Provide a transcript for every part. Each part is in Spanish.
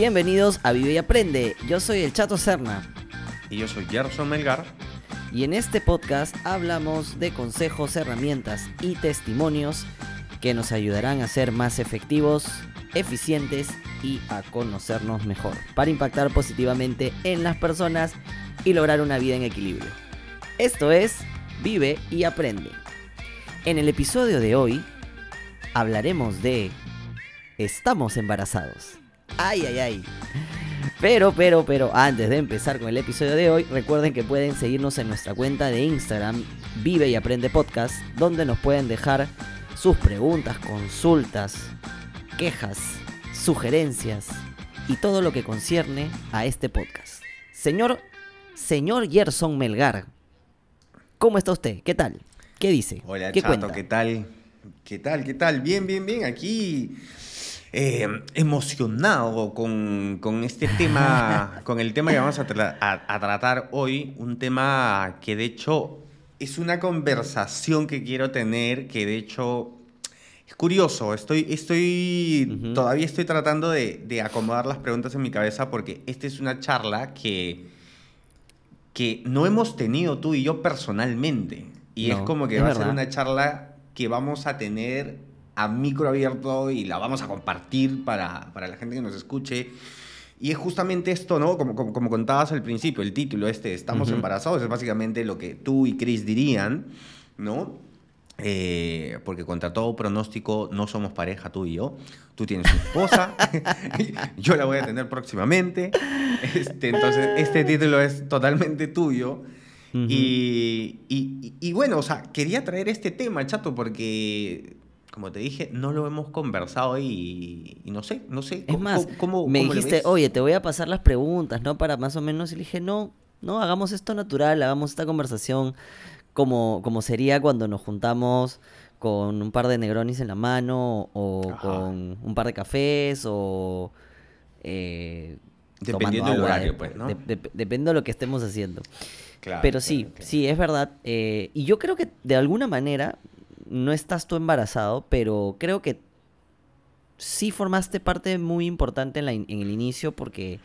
Bienvenidos a Vive y Aprende. Yo soy el Chato Serna. Y yo soy Gerson Melgar. Y en este podcast hablamos de consejos, herramientas y testimonios que nos ayudarán a ser más efectivos, eficientes y a conocernos mejor, para impactar positivamente en las personas y lograr una vida en equilibrio. Esto es Vive y Aprende. En el episodio de hoy hablaremos de Estamos embarazados. Ay, ay, ay. Pero, pero, pero, antes de empezar con el episodio de hoy, recuerden que pueden seguirnos en nuestra cuenta de Instagram, Vive y Aprende Podcast, donde nos pueden dejar sus preguntas, consultas, quejas, sugerencias y todo lo que concierne a este podcast. Señor, señor Gerson Melgar, ¿cómo está usted? ¿Qué tal? ¿Qué dice? Hola, ¿Qué Chato, ¿qué tal? ¿Qué tal? ¿Qué tal? Bien, bien, bien. Aquí eh, emocionado con, con, este tema, con el tema que vamos a, tra a, a, tratar hoy, un tema que de hecho es una conversación que quiero tener, que de hecho es curioso, estoy, estoy uh -huh. todavía estoy tratando de, de, acomodar las preguntas en mi cabeza porque esta es una charla que, que no hemos tenido tú y yo personalmente. Y no, es como que es va verdad. a ser una charla que vamos a tener a micro abierto y la vamos a compartir para, para la gente que nos escuche. Y es justamente esto, ¿no? Como, como, como contabas al principio, el título este, Estamos uh -huh. embarazados, es básicamente lo que tú y Chris dirían, ¿no? Eh, porque contra todo pronóstico no somos pareja tú y yo. Tú tienes una esposa, yo la voy a tener próximamente. Este, entonces, este título es totalmente tuyo. Uh -huh. y, y, y, bueno, o sea, quería traer este tema, chato, porque como te dije, no lo hemos conversado y, y no sé, no sé. Es más, cómo, me cómo dijiste, oye, te voy a pasar las preguntas, ¿no? Para más o menos, y le dije, no, no, hagamos esto natural, hagamos esta conversación como, como sería cuando nos juntamos con un par de negronis en la mano o Ajá. con un par de cafés o... Eh, Dependiendo del horario, pues, ¿no? De, de, depende de lo que estemos haciendo. Claro, Pero sí, claro, claro. sí, es verdad. Eh, y yo creo que de alguna manera no estás tú embarazado, pero creo que sí formaste parte muy importante en, la, en el inicio porque,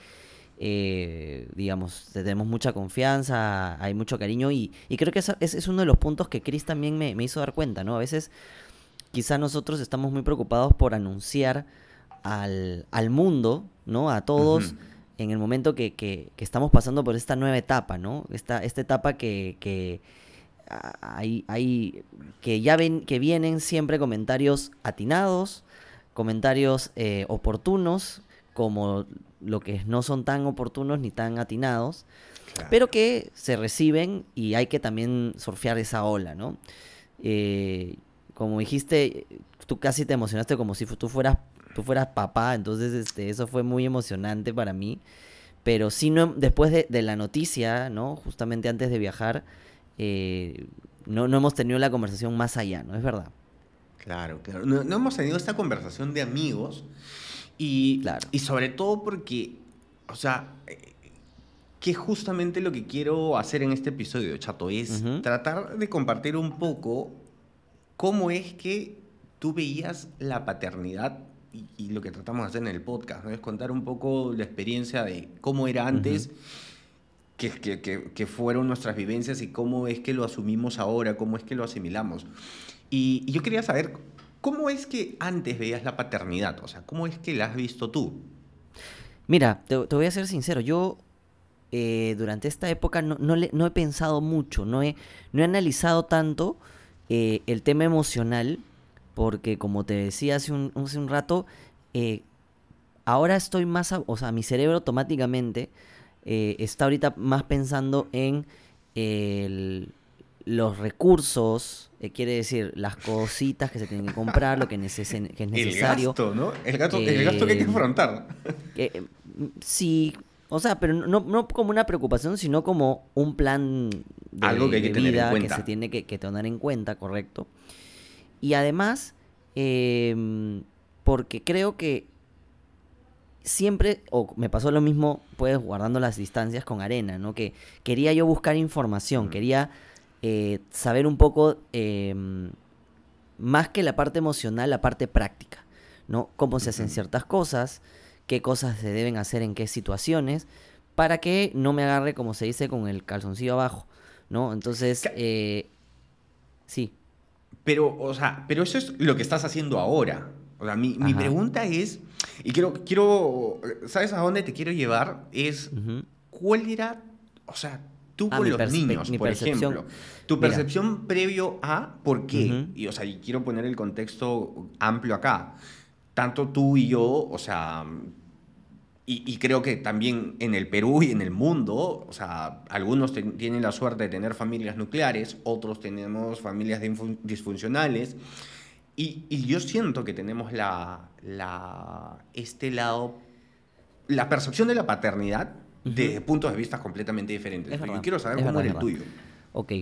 eh, digamos, tenemos mucha confianza, hay mucho cariño y, y creo que ese es, es, uno de los puntos que Chris también me, me, hizo dar cuenta, ¿no? A veces quizá nosotros estamos muy preocupados por anunciar al, al mundo, ¿no? A todos. Uh -huh. En el momento que, que, que, estamos pasando por esta nueva etapa, ¿no? Esta, esta etapa que, que hay, hay que ya ven que vienen siempre comentarios atinados, comentarios eh, oportunos, como lo que no son tan oportunos ni tan atinados, claro. pero que se reciben y hay que también surfear esa ola, ¿no? Eh, como dijiste, tú casi te emocionaste como si tú fueras, tú fueras papá, entonces este, eso fue muy emocionante para mí. Pero sí, no, después de, de la noticia, ¿no? Justamente antes de viajar, eh, no, no, hemos tenido la conversación más allá, ¿no? Es verdad. Claro, claro. No, no hemos tenido esta conversación de amigos y, claro. y sobre todo porque, o sea, que justamente lo que quiero hacer en este episodio, Chato, es uh -huh. tratar de compartir un poco cómo es que tú veías la paternidad y, y, lo que tratamos de hacer en el podcast, ¿no? Es contar un poco la experiencia de cómo era antes. Uh -huh que, que, que, fueron nuestras vivencias y cómo es que lo asumimos ahora, cómo es que lo asimilamos. Y, yo quería saber, ¿cómo es que antes veías la paternidad? O sea, ¿cómo es que la has visto tú? Mira, te, voy a ser sincero, yo eh, durante esta época no, no, le, no, he pensado mucho, no he, no he analizado tanto eh, el tema emocional, porque como te decía hace un, hace un rato, eh, ahora estoy más, o sea, mi cerebro automáticamente eh, está ahorita más pensando en el, los recursos, eh, quiere decir, las cositas que se tienen que comprar, lo que, neces que es necesario. El gasto, ¿no? El gasto, eh, el gasto que hay que afrontar. sí, o sea, pero no, no, como una preocupación, sino como un plan de, Algo que hay que tener vida en cuenta. que se tiene que, que, tener en cuenta, correcto. Y además, eh, porque creo que siempre, o me pasó lo mismo, pues guardando las distancias con arena, ¿no? Que quería yo buscar información, mm. quería eh, saber un poco, eh, más que la parte emocional, la parte práctica, ¿no? Cómo se hacen ciertas cosas, qué cosas se deben hacer en qué situaciones, para que no me agarre, como se dice, con el calzoncillo abajo, ¿no? Entonces, eh, sí. Pero, o sea, pero eso es lo que estás haciendo ahora. O sea, mi, mi pregunta es, y quiero, quiero, ¿sabes a dónde te quiero llevar? Es, ¿cuál era, o sea, tú ah, con los niños, por ejemplo, tu percepción previo a por qué? Y, o sea, y quiero poner el contexto amplio acá. Tanto tú y yo, o sea, y, creo que también en el Perú y en el mundo, o sea, algunos tienen la suerte de tener familias nucleares, otros tenemos familias disfuncionales. Y, yo siento que tenemos la, la, este lado, la percepción de la paternidad de puntos de vista completamente diferentes. yo quiero saber cómo era el tuyo. Ok.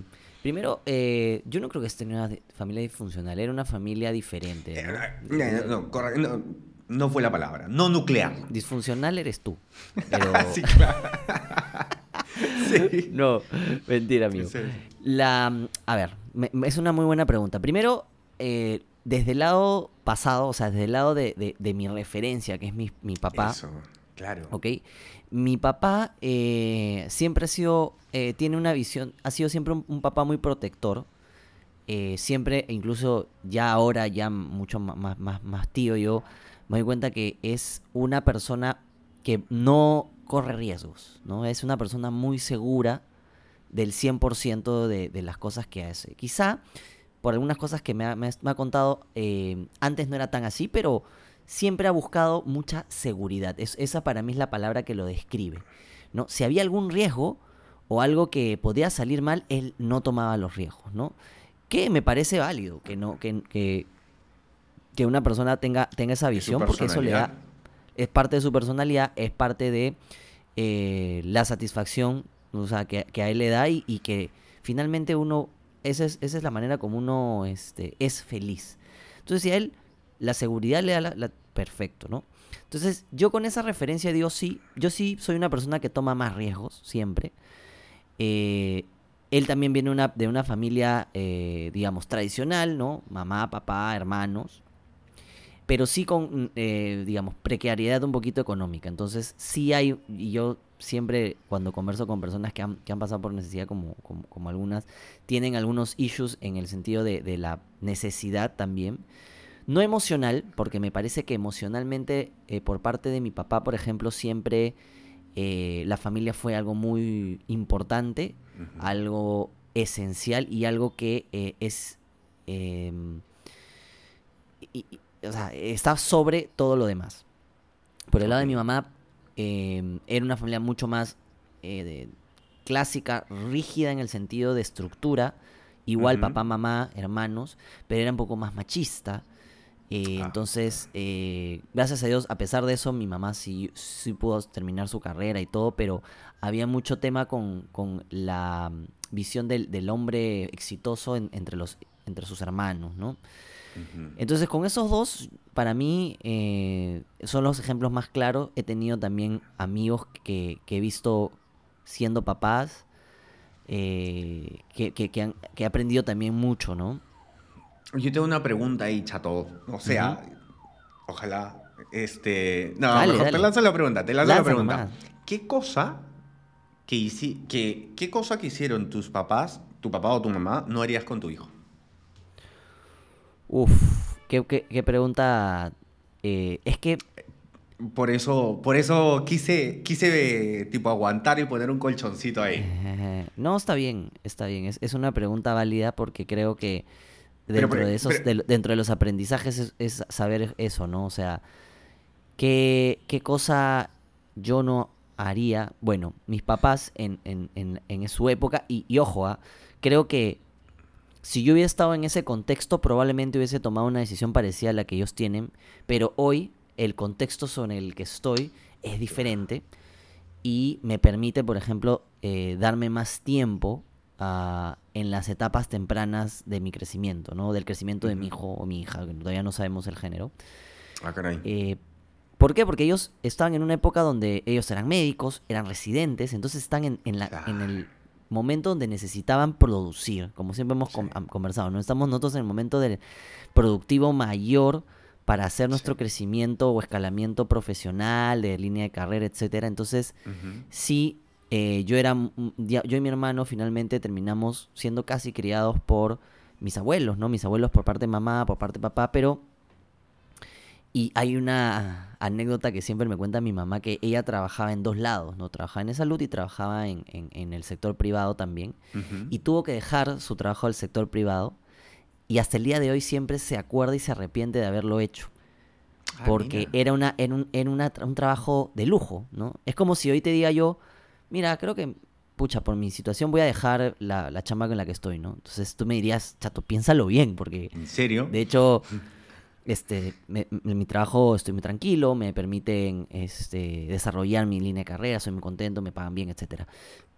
Primero, eh, yo no creo que esté en una familia disfuncional, era una familia diferente. ¿no? Eh, no, no, no, fue la palabra, no nuclear. Disfuncional eres tú. sí, claro. sí. No, mentira, amigo. La, a ver, es una muy buena pregunta. Primero, eh, desde el lado pasado, o sea, desde el lado de, mi referencia, que es mi, mi papá. Eso, claro. ¿Ok? Mi papá eh, siempre ha sido, eh, tiene una visión, ha sido siempre un, papá muy protector. Eh, siempre, incluso ya ahora, ya mucho más, más, más tío, yo me doy cuenta que es una persona que no corre riesgos, ¿no? Es una persona muy segura del 100% de, de las cosas que hace. Quizá por algunas cosas que me ha, me ha contado, antes no era tan así, pero siempre ha buscado mucha seguridad. esa para mí es la palabra que lo describe. ¿no? Si había algún riesgo o algo que podía salir mal, él no tomaba los riesgos. ¿no? Que me parece válido que, no, que, que, una persona tenga, tenga esa visión, porque eso le da. Es parte de su personalidad, es parte de eh, la satisfacción o sea, que, a él le da y, que finalmente uno. Esa es, esa es la manera como uno este, es feliz. Entonces, si a él la seguridad le da la, perfecto, ¿no? Entonces, yo con esa referencia digo, sí, yo sí soy una persona que toma más riesgos, siempre. Eh, él también viene una, de una familia, eh, digamos, tradicional, ¿no? Mamá, papá, hermanos. Pero sí con, eh, digamos, precariedad un poquito económica. Entonces, sí hay, y yo siempre cuando converso con personas que han, que han pasado por necesidad, como, como, algunas, tienen algunos issues en el sentido de, de la necesidad también. No emocional, porque me parece que emocionalmente, eh, por parte de mi papá, por ejemplo, siempre eh, la familia fue algo muy importante, algo esencial y algo que eh, es... Em, o sea, está sobre todo lo demás. Por el lado de mi mamá, em, era una familia mucho más clásica, rígida en el sentido de estructura, igual papá, mamá, hermanos, pero era un poco más machista. Eh, ah. Entonces, eh, gracias a Dios, a pesar de eso, mi mamá sí, sí pudo terminar su carrera y todo, pero había mucho tema con, la mm, visión del, hombre exitoso entre, los, entre sus hermanos, ¿no? Entonces, con esos dos, para mí, eh, son los ejemplos más claros. He tenido también amigos que, he visto siendo papás, que, que, han, que he aprendido también mucho, ¿no? Yo tengo una pregunta ahí, chato. O sea, ojalá. Este. No, mejor te lanzo la pregunta. Te lanzo la pregunta. ¿Qué cosa que, que, qué cosa que hicieron tus papás, tu papá o tu mamá, no harías con tu hijo? Uf, qué, qué, pregunta. Eh, es que. Por eso, por eso quise, quise tipo aguantar y poner un colchoncito ahí. no, está bien, está bien. Es, es una pregunta válida porque creo que dentro de esos dentro de los aprendizajes es, saber eso no o sea qué, qué cosa yo no haría bueno mis papás en, en, en, su época y, ojo ¿ah? creo que si yo hubiera estado en ese contexto probablemente hubiese tomado una decisión parecida a la que ellos tienen pero hoy el contexto sobre el que estoy es diferente y me permite por ejemplo eh, darme más tiempo en las etapas tempranas de mi crecimiento, ¿no? Del crecimiento de mi hijo o mi hija, que todavía no sabemos el género. Ah, caray. Eh, ¿Por qué? Porque ellos estaban en una época donde ellos eran médicos, eran residentes, entonces están en, en, la, en el momento donde necesitaban producir, como siempre hemos conversado, ¿no? Estamos nosotros en el momento del productivo mayor para hacer nuestro crecimiento o escalamiento profesional, de línea de carrera, etcétera. Entonces, sí, eh, yo era, yo y mi hermano finalmente terminamos siendo casi criados por mis abuelos, ¿no? Mis abuelos por parte de mamá, por parte de papá, pero y hay una anécdota que siempre me cuenta mi mamá, que ella trabajaba en dos lados, ¿no? Trabajaba en salud y trabajaba en, el sector privado también. Y tuvo que dejar su trabajo del sector privado. Y hasta el día de hoy siempre se acuerda y se arrepiente de haberlo hecho. Ah, porque era, una, era, un, un trabajo de lujo, ¿no? Es como si hoy te diga yo, mira, creo que, pucha, por mi situación voy a dejar la, la chamba con la que estoy, ¿no? Entonces tú me dirías, chato, piénsalo bien, porque... ¿En serio? De hecho este, mi trabajo estoy muy tranquilo, me permiten este, desarrollar mi línea de carrera, soy muy contento, me pagan bien, etcétera.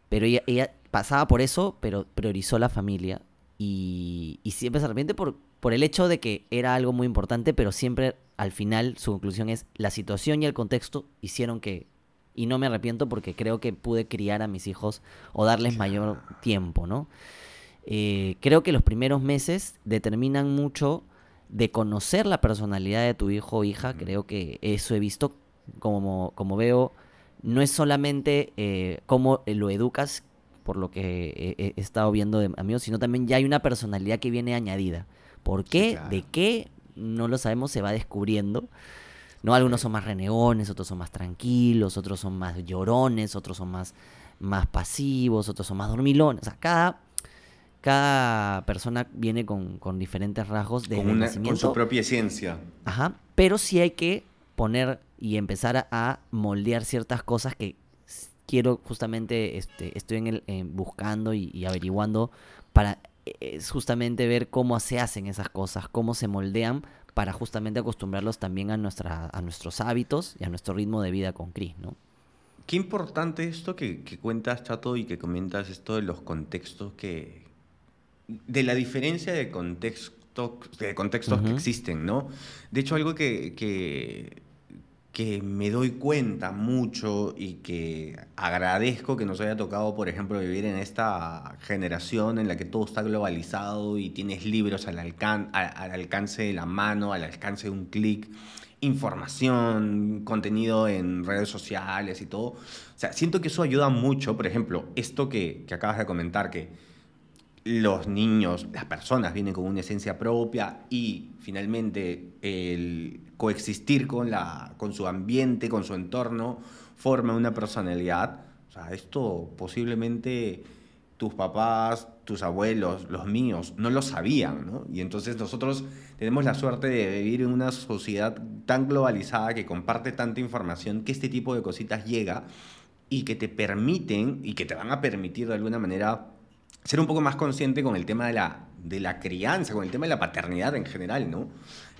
Pero ella, pasaba por eso, pero priorizó la familia y, siempre se arrepiente por, por el hecho de que era algo muy importante, pero siempre al final su conclusión es la situación y el contexto hicieron que, y no me arrepiento porque creo que pude criar a mis hijos o darles mayor tiempo, ¿no? Eh, creo que los primeros meses determinan mucho de conocer la personalidad de tu hijo o hija, creo que eso he visto como, como veo, no es solamente eh, cómo lo educas, por lo que he, estado viendo de amigos, sino también ya hay una personalidad que viene añadida. ¿Por qué? ¿De qué? No lo sabemos, se va descubriendo. ¿no? Algunos son más renegones, otros son más tranquilos, otros son más llorones, otros son más, más pasivos, otros son más dormilones. O sea, cada cada persona viene con, diferentes rasgos de con, con su propia esencia. Ajá, pero sí hay que poner y empezar a, moldear ciertas cosas que quiero justamente, este, estoy en el, buscando y, averiguando para es justamente ver cómo se hacen esas cosas, cómo se moldean para justamente acostumbrarlos también a, nuestra, a nuestros hábitos y a nuestro ritmo de vida con Cris, ¿no? Qué importante esto que, que, cuentas, Chato, y que comentas esto de los contextos que, de la diferencia de contextos, de contextos que existen, ¿no? De hecho, algo que, que, me doy cuenta mucho y que agradezco que nos haya tocado, por ejemplo, vivir en esta generación en la que todo está globalizado y tienes libros al, alcan al alcance de la mano, al alcance de un clic, información, contenido en redes sociales y todo. O sea, siento que eso ayuda mucho, por ejemplo, esto que, que acabas de comentar, que los niños, las personas vienen con una esencia propia y finalmente el coexistir con, la, con su ambiente, con su entorno, forma una personalidad. O sea, esto posiblemente tus papás, tus abuelos, los míos, no lo sabían, ¿no? Y entonces nosotros tenemos la suerte de vivir en una sociedad tan globalizada que comparte tanta información que este tipo de cositas llega y que te permiten y que te van a permitir de alguna manera ser un poco más consciente con el tema de la, de la crianza, con el tema de la paternidad en general, ¿no?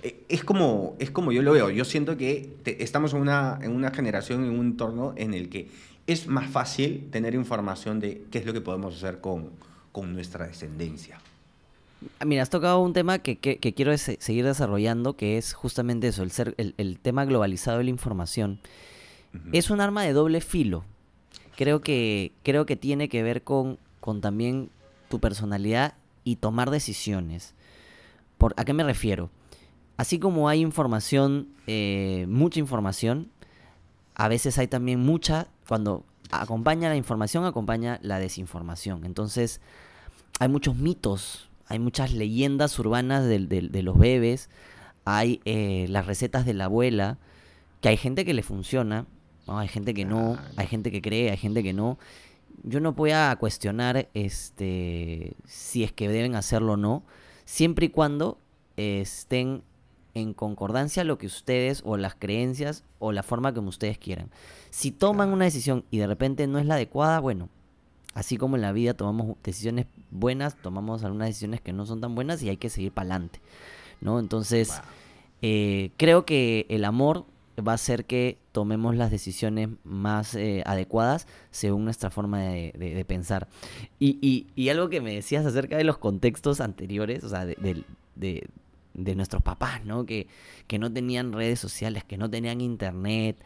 Eh, es como, es como yo lo veo. Yo siento que estamos en una, en una generación, en un entorno en el que es más fácil tener información de qué es lo que podemos hacer con, con nuestra descendencia. Mira, has tocado un tema que, que, quiero seguir desarrollando, que es justamente eso, el, ser, el, tema globalizado de la información. Es un arma de doble filo. Creo que, creo que tiene que ver con, con también tu personalidad y tomar decisiones. ¿Por, ¿A qué me refiero? Así como hay información, eh, mucha información, a veces hay también mucha, cuando acompaña la información, acompaña la desinformación. Entonces, hay muchos mitos, hay muchas leyendas urbanas de, los bebés, hay eh, las recetas de la abuela, que hay gente que le funciona, hay gente que no, hay gente que cree, hay gente que no yo no voy a cuestionar este, si es que deben hacerlo o no, siempre y cuando estén en concordancia lo que ustedes o las creencias o la forma como ustedes quieran. Si toman una decisión y de repente no es la adecuada, bueno, así como en la vida tomamos decisiones buenas, tomamos algunas decisiones que no son tan buenas y hay que seguir para adelante, ¿no? Entonces, eh, creo que el amor va a hacer que tomemos las decisiones más eh, adecuadas según nuestra forma de, pensar. Y, algo que me decías acerca de los contextos anteriores, o sea, de, nuestros papás, ¿no? Que, que, no tenían redes sociales, que no tenían internet,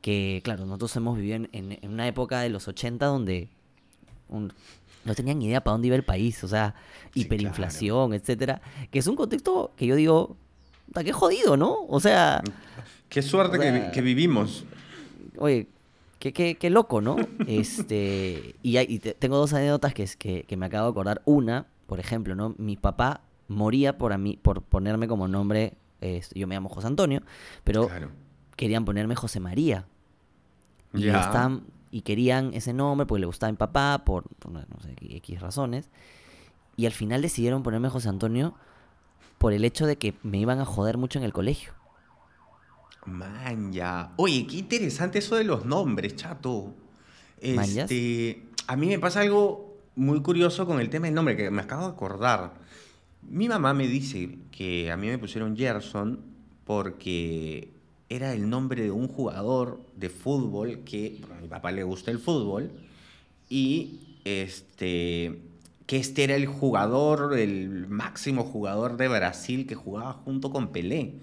que, claro, nosotros hemos vivido en, una época de los 80 donde no tenían idea para dónde iba el país, o sea, hiperinflación, etcétera, que es un contexto que yo digo, qué jodido, ¿no? O sea, Qué suerte que, vivimos. oye, qué, qué, qué loco, ¿no? Este, y, hay- y te- tengo dos anécdotas que, es- que, que me acabo de acordar. Una, por ejemplo, ¿no? Mi papá moría por, a mí, por ponerme como nombre, eh, yo me llamo José Antonio, pero Claro. querían ponerme José María. Y, estaban- y querían ese nombre porque le gustaba a mi papá, por, por no sé, X razones. Y al final decidieron ponerme José Antonio por el hecho de que me iban a joder mucho en el colegio. Man, ya. Oye, qué interesante eso de los nombres, chato. Este, a mí me pasa algo muy curioso con el tema del nombre, que me acabo de acordar. Mi mamá me dice que a mí me pusieron Gerson porque era el nombre de un jugador de fútbol que bueno, a mi papá le gusta el fútbol y este que este era el jugador, el máximo jugador de Brasil que jugaba junto con Pelé.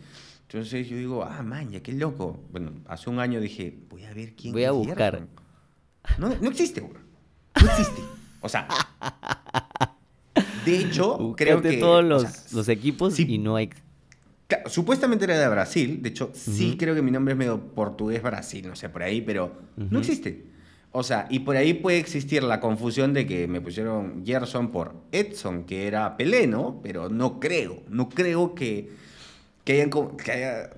Entonces yo digo, ah, man, ya qué loco. Bueno, hace un año dije, voy a ver quién Voy a buscar. No, no existe, güey. No existe. O sea, de hecho, creo que todos o los, sea, los equipos sí. y no hay... Claro, supuestamente era de Brasil, de hecho, sí creo que mi nombre es medio portugués Brasil, no sé, por ahí, pero no existe. O sea, y por ahí puede existir la confusión de que me pusieron Gerson por Edson, que era Pelé, ¿no? Pero no creo, no creo que, que, hayan co- que haya,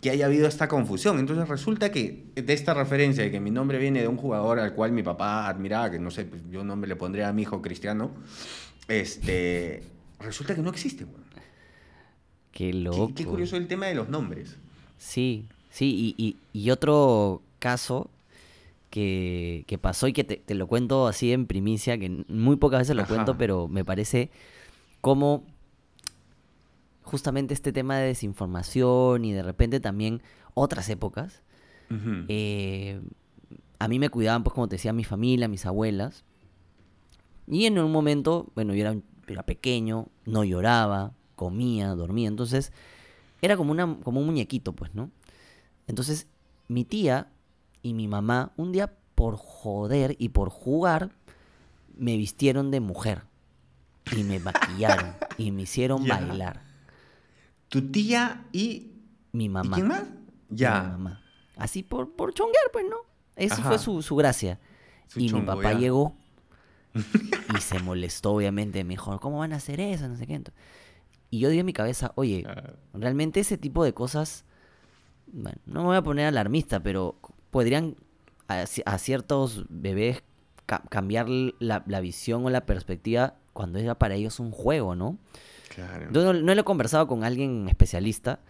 que haya habido esta confusión. Entonces resulta que de esta referencia de que mi nombre viene de un jugador al cual mi papá admiraba, que no sé, pues, yo nombre le pondría a mi hijo Cristiano, este, resulta que no existe. Qué Qué- loco. Qué, curioso el tema de los nombres. Sí, sí, y, y- y otro caso que, que pasó y que te, te lo cuento así en primicia, que muy pocas veces lo Ajá. cuento, pero me parece como justamente este tema de desinformación y de repente también otras épocas, eh, a mí me cuidaban, pues como te decía, mi familia, mis abuelas. Y en un momento, bueno, yo era, un- era pequeño, no lloraba, comía, dormía. Entonces, era como, una, como un muñequito, pues, ¿no? Entonces, mi tía y mi mamá, un día por joder y por jugar, me vistieron de mujer. Y me maquillaron. y me hicieron bailar. Tu tía y. Mi ¿Y mamá. quién más? Mi Ya. mamá. Así por, por chonguear, pues, ¿no? Eso Ajá. fue su, su gracia. Su y mi papá ya. llegó y se molestó, obviamente. Me dijo, ¿cómo van a hacer eso? No sé qué. Y yo dije en mi cabeza, oye, Ah, realmente ese tipo de cosas, bueno, no me voy a poner alarmista, pero podrían a, ci- a ciertos bebés ca- cambiar la, la visión o la perspectiva cuando era para ellos un juego, ¿no? Claro. Yo no, no lo he conversado con alguien especialista,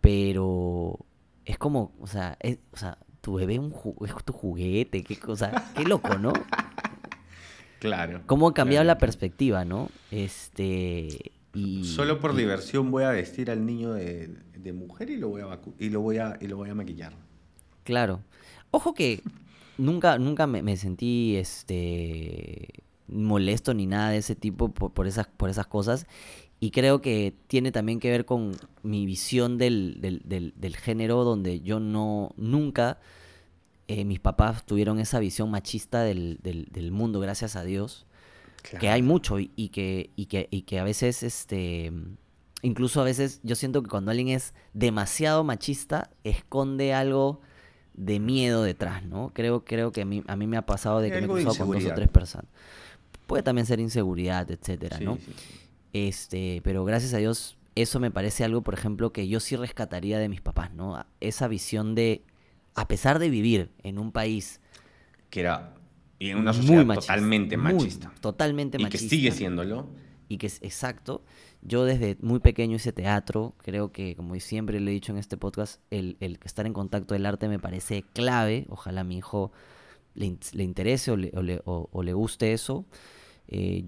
pero es como, o sea, es- o sea tu bebé un es tu juguete, qué cosa, qué loco, ¿no? Claro. Cómo ha cambiado claro. la perspectiva, ¿no? Este y Solo por y- diversión voy a vestir al niño de, de mujer y lo voy a y lo voy a y lo voy a maquillar. Claro. Ojo que nunca, nunca me, me sentí este molesto ni nada de ese tipo por, por esas, por esas cosas. Y creo que tiene también que ver con mi visión del, del, del- del género, donde yo no, nunca, eh, mis papás tuvieron esa visión machista del, del, mundo, gracias a Dios que hay mucho y, y que, y, que, y que a veces, este, incluso a veces yo siento que cuando alguien es demasiado machista, esconde algo de miedo detrás, ¿no? Creo, creo que a mí, a mí me ha pasado de que me he cruzado con dos o tres personas. Puede también ser inseguridad, etcétera, Sí, ¿no? sí, sí. Este, pero gracias a Dios, eso me parece algo, por ejemplo, que yo sí rescataría de mis papás, ¿no? Esa visión de, a pesar de vivir en un país Que era y en una sociedad machista, totalmente muy- machista. totalmente y que machista sigue siéndolo. y que es exacto. Yo desde muy pequeño hice teatro, creo que como siempre le he dicho en este podcast, el, el estar en contacto del arte me parece clave. Ojalá a mi hijo le, le interese o le, o le- o- o le guste eso. Eh,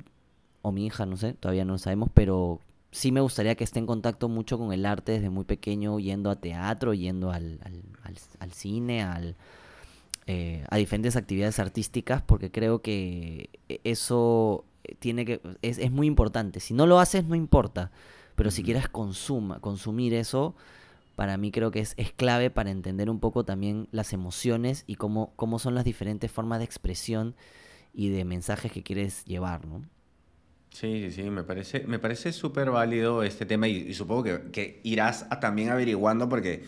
o mi hija, no sé, todavía no lo sabemos, pero sí me gustaría que esté en contacto mucho con el arte desde muy pequeño, yendo a teatro, yendo al, al- al- al cine, al, eh, a diferentes actividades artísticas, porque creo que e- eso tiene que es, es muy importante. Si no lo haces, no importa, pero si quieres consuma, consumir eso, para mí creo que es, es clave para entender un poco también las emociones y cómo, cómo son las diferentes formas de expresión y de mensajes que quieres llevar, ¿no? Sí, sí, sí, me parece, me parece súper válido este tema y, supongo que, que irás también averiguando porque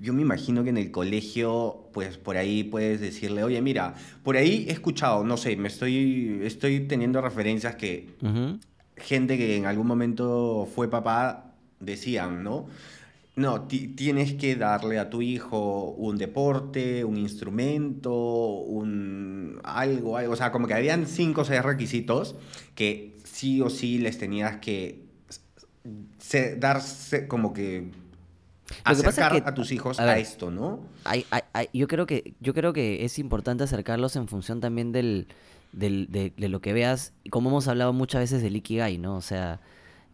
yo me imagino que en el colegio, pues por ahí puedes decirle, oye, mira, por ahí he escuchado, no sé, me estoy, estoy teniendo referencias que gente que en algún momento fue papá decían, ¿no? No, tienes que darle a tu hijo un deporte, un instrumento, un algo, algo. O sea, como que habían cinco o seis requisitos que sí o sí les tenías que darse como que acercar a tus hijos a, esto, ¿no? yo, creo que, yo creo que es importante acercarlos en función también del, de, lo que veas, como hemos hablado muchas veces del Ikigai, ¿no? O sea,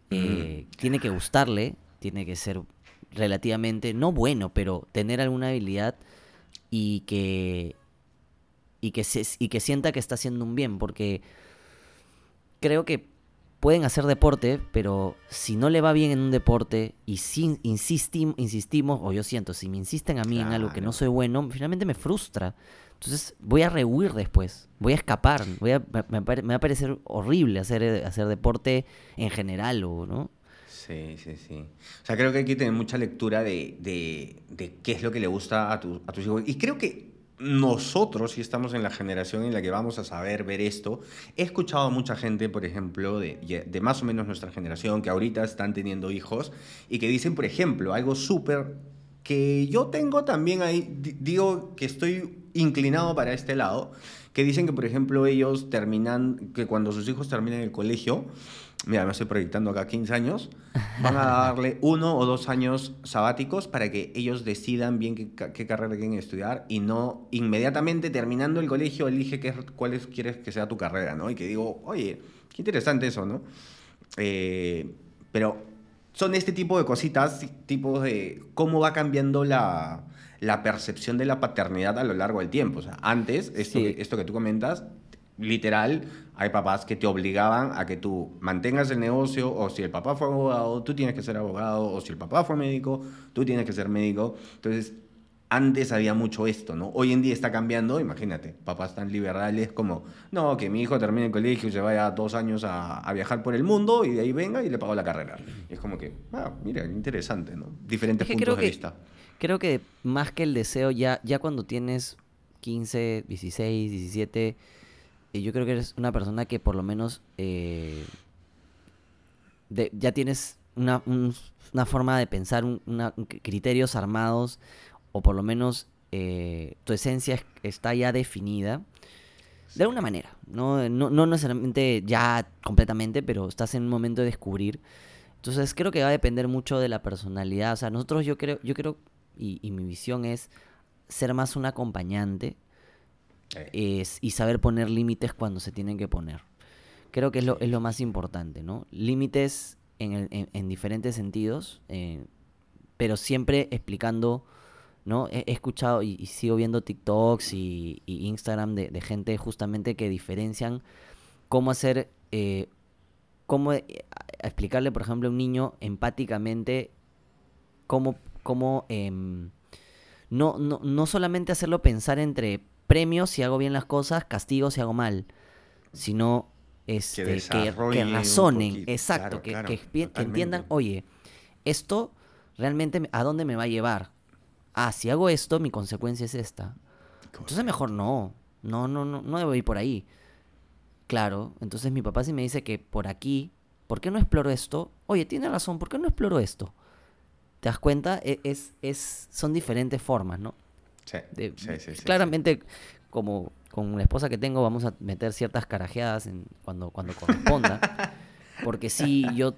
eh, tiene que gustarle, tiene que ser relativamente, no bueno, pero tener alguna habilidad y que, y que, se, y que sienta que está haciendo un bien, porque creo que pueden hacer deporte, pero si no le va bien en un deporte y si insistimos, o yo siento, si me insisten a mí en algo que no soy bueno, finalmente me frustra. Entonces voy a rehuir después, voy a escapar, voy a, me, va a parecer horrible hacer, hacer deporte en general, o, ¿no? Sí, sí, sí. O sea, creo que hay que tener mucha lectura de, de, de qué es lo que le gusta a, tu, a tus hijos. Y creo que nosotros, si estamos en la generación en la que vamos a saber ver esto, he escuchado a mucha gente, por ejemplo, de, de más o menos nuestra generación, que ahorita están teniendo hijos, y que dicen, por ejemplo, algo súper que yo tengo también ahí, digo que estoy inclinado para este lado, que dicen que, por ejemplo, ellos terminan, que cuando sus hijos terminan el colegio, mira, me estoy proyectando acá 15 años, van a darle uno o dos años sabáticos para que ellos decidan bien qué, carrera quieren estudiar y no inmediatamente terminando el colegio elige qué, cuál quieres que sea tu carrera, ¿no? Y que digo, oye, qué interesante eso, ¿no? Eh, pero son este tipo de cositas, tipos de cómo va cambiando la, la, percepción de la paternidad a lo largo del tiempo. O sea, antes, esto, esto que tú comentas, literal, hay papás que te obligaban a que tú mantengas el negocio, o si el papá fue abogado, tú tienes que ser abogado, o si el papá fue médico, tú tienes que ser médico. Entonces, antes había mucho esto, ¿no? Hoy en día está cambiando, imagínate, papás tan liberales como, no, que mi hijo termine el colegio y se vaya dos años a, a, viajar por el mundo y de ahí venga y le pago la carrera. Y es como que, ah, mira, interesante, ¿no? Diferentes puntos de vista. Creo que más que el deseo, ya, ya cuando tienes 15, 16, 17 yo creo que eres una persona que por lo menos eh, ya tienes una, forma de pensar, criterios armados, o por lo menos eh, tu esencia está ya definida. De alguna manera, ¿no? No, necesariamente ya completamente, pero estás en un momento de descubrir. Entonces creo que va a depender mucho de la personalidad. O sea, nosotros yo creo, yo creo, y mi visión es ser más un acompañante y saber poner límites cuando se tienen que poner. Creo que es lo, es lo más importante, ¿no? Límites en, en, diferentes sentidos, eh, pero siempre explicando, ¿no? He, escuchado y, sigo viendo TikToks y, Instagram de, gente justamente que diferencian cómo hacer, eh, cómo eh, explicarle, por ejemplo, a un niño empáticamente cómo, cómo em, no, no, no solamente hacerlo pensar entre premios si hago bien las cosas, castigos si hago mal, sino este, que, que, razonen, exacto, que, que, entiendan, oye, esto realmente a dónde me va a llevar. Ah, si hago esto, mi consecuencia es esta. Entonces mejor no, no, no, no, no debo ir por ahí. Claro, entonces mi papá si me dice que por aquí, ¿por qué no exploro esto? Oye, tiene razón, ¿por qué no exploro esto? ¿Te das cuenta? E, es, es, son diferentes formas, ¿no? Claramente, como con la esposa que tengo, vamos a meter ciertas carajeadas en, cuando, cuando corresponda. porque sí, yo,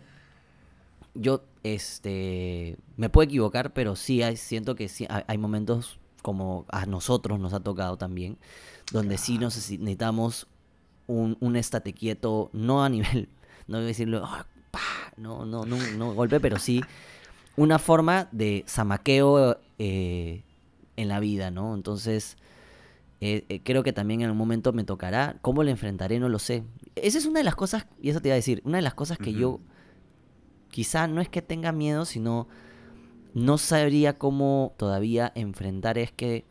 yo este, me puedo equivocar, pero sí hay, siento que sí, hay, momentos como a nosotros nos ha tocado también, donde sí necesitamos un, un estate quieto, no a nivel, no voy a decirlo, ah, no, no, no, no golpe, pero sí una forma de zamaqueo eh, en la vida, ¿no? Entonces, eh, eh, creo que también en un momento me tocará. ¿Cómo lo enfrentaré? No lo sé. Esa es una de las cosas, y eso te iba a decir, una de las cosas que yo quizá no es que tenga miedo, sino no sabría cómo todavía enfrentar. Es que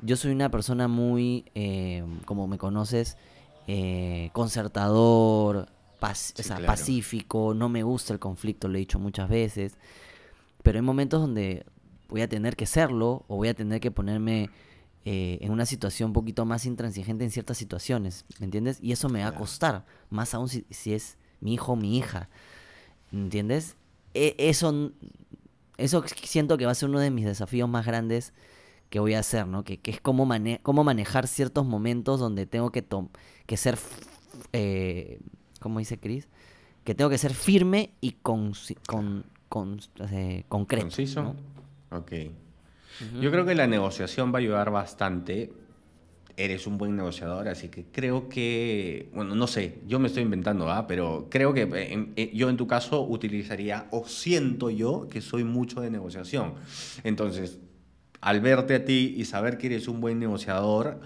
yo soy una persona muy, eh, como me conoces, concertador, pacífico, no me gusta el conflicto, lo he dicho muchas veces, pero hay momentos donde voy a tener que serlo o voy a tener que ponerme eh, en una situación un poquito más intransigente en ciertas situaciones, ¿me entiendes? Y eso me va a costar, más aún si, es mi hijo o mi hija, ¿me entiendes? E, eso, eso siento que va a ser uno de mis desafíos más grandes que voy a hacer, ¿no? Que, es cómo, cómo manejar ciertos momentos donde tengo que, que ser, eh, ¿cómo dice Chris? Que tengo que ser firme y con, con, con eh, concreto. ¿Conciso? Ok. Yo creo que la negociación va a ayudar bastante. Eres un buen negociador, así que creo que, bueno, no sé, yo me estoy inventando, ¿ah? pero creo que eh, eh, yo en tu caso utilizaría, o siento yo, que soy mucho de negociación. Entonces, al verte a ti y saber que eres un buen negociador,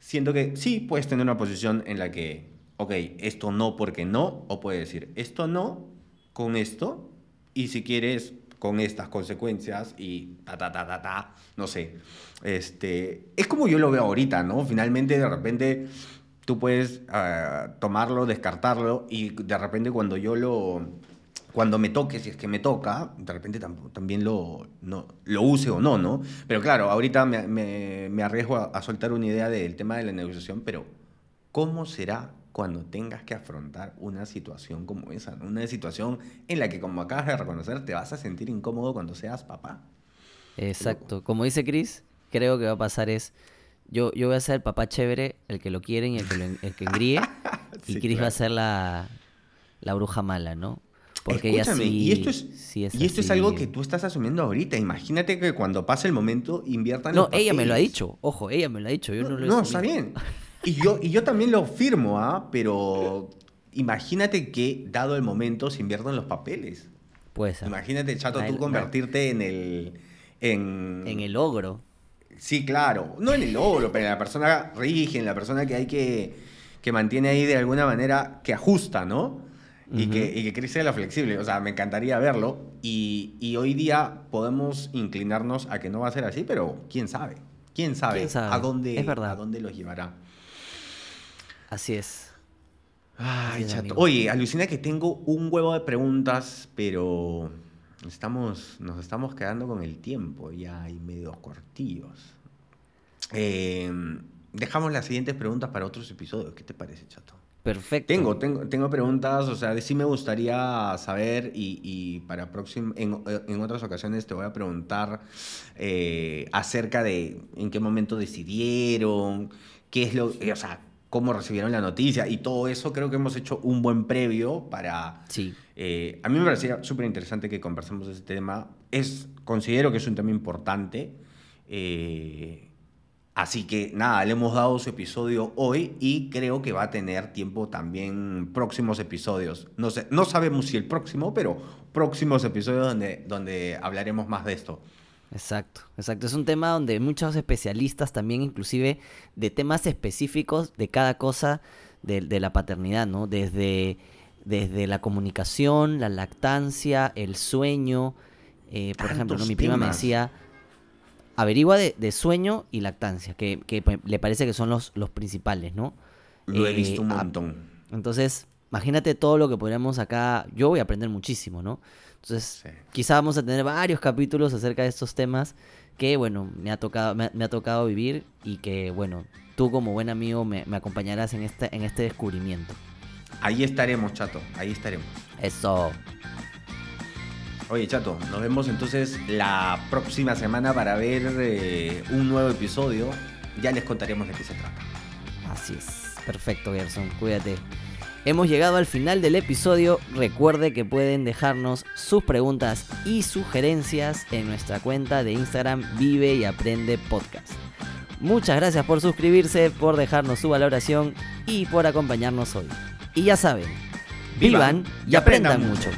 siento que sí puedes tener una posición en la que, ok, esto no porque no, o puedes decir, esto no con esto, y si quieres con estas consecuencias y ta, ta, ta, ta, ta, no sé. Este, es como yo lo veo ahorita, ¿no? Finalmente, de repente, tú puedes ah, tomarlo, descartarlo y de repente cuando yo lo, cuando me toque, si es que me toca, de repente también lo, no, lo use o no, ¿no? Pero claro, ahorita me, me, arriesgo a, a, soltar una idea del tema de la negociación, pero ¿cómo será cuando tengas que afrontar una situación como esa, una situación en la que, como acabas de reconocer, te vas a sentir incómodo cuando seas papá. Exacto. Como dice Chris, creo que va a pasar es, yo, yo voy a ser el papá chévere, el que lo quieren y el que, lo, el que engríe, y Chris va a ser la, la bruja mala, ¿no? Porque ella sí, y esto es, y esto es algo que tú estás asumiendo ahorita. Imagínate que cuando pase el momento inviertan No, ella me lo ha dicho. Ojo, ella me lo ha dicho. Yo no, lo he No, está bien. Y yo, y yo también lo firmo, ¿ah? Pero imagínate que, dado el momento, se inviertan los papeles. Pues. Imagínate, chato, tú convertirte en el. En... en el ogro. Sí, claro. No en el ogro, pero en la persona rígida, en la persona que hay que. que mantiene ahí de alguna manera. que ajusta, ¿no? Y, que, y que crece la flexible. O sea, me encantaría verlo. Y, y, hoy día podemos inclinarnos a que no va a ser así, pero quién sabe. ¿Quién sabe, A, dónde, a dónde los llevará? Así es. Ay, chato. Oye, alucina que tengo un huevo de preguntas, pero estamos, nos estamos quedando con el tiempo ya hay medio cortillos. Em, dejamos las siguientes preguntas para otros episodios. ¿Qué te parece, chato? Perfecto. Tengo, tengo, tengo preguntas, o sea, de sí me gustaría saber y, para próximo, en, otras ocasiones te voy a preguntar eh, acerca de en qué momento decidieron, qué es lo, o sea, cómo recibieron la noticia y todo eso, creo que hemos hecho un buen previo para... Sí. Eh, a mí me parecía súper interesante que conversemos de este tema. Es, considero que es un tema importante. Eh, así que nada, le hemos dado su episodio hoy y creo que va a tener tiempo también próximos episodios. No, sé, no sabemos si el próximo, pero próximos episodios donde, donde hablaremos más de esto. Exacto, exacto. Es un tema donde muchos especialistas también, inclusive de temas específicos de cada cosa de, la paternidad, ¿no? Desde, desde la comunicación, la lactancia, el sueño. Eh, por ejemplo, mi prima me decía, averigua de, sueño y lactancia, que, le parece que son los, los principales, ¿no? Lo he eh, visto un montón. entonces, imagínate todo lo que podríamos acá. Yo voy a aprender muchísimo, ¿no? Entonces, quizá vamos a tener varios capítulos acerca de estos temas que, bueno, me ha tocado, me, ha tocado vivir y que, bueno, tú como buen amigo me, acompañarás en este, en este descubrimiento. Ahí estaremos, Chato, ahí estaremos. Eso. Oye, Chato, nos vemos entonces la próxima semana para ver eh, un nuevo episodio. Ya les contaremos de qué se trata. Así es. Perfecto, Gerson. Cuídate. Hemos llegado al final del episodio. Recuerde que pueden dejarnos sus preguntas y sugerencias en nuestra cuenta de Instagram Vive y Aprende Podcast. Muchas gracias por suscribirse, por dejarnos su valoración y por acompañarnos hoy. Y ya saben, vivan, y aprendan, mucho.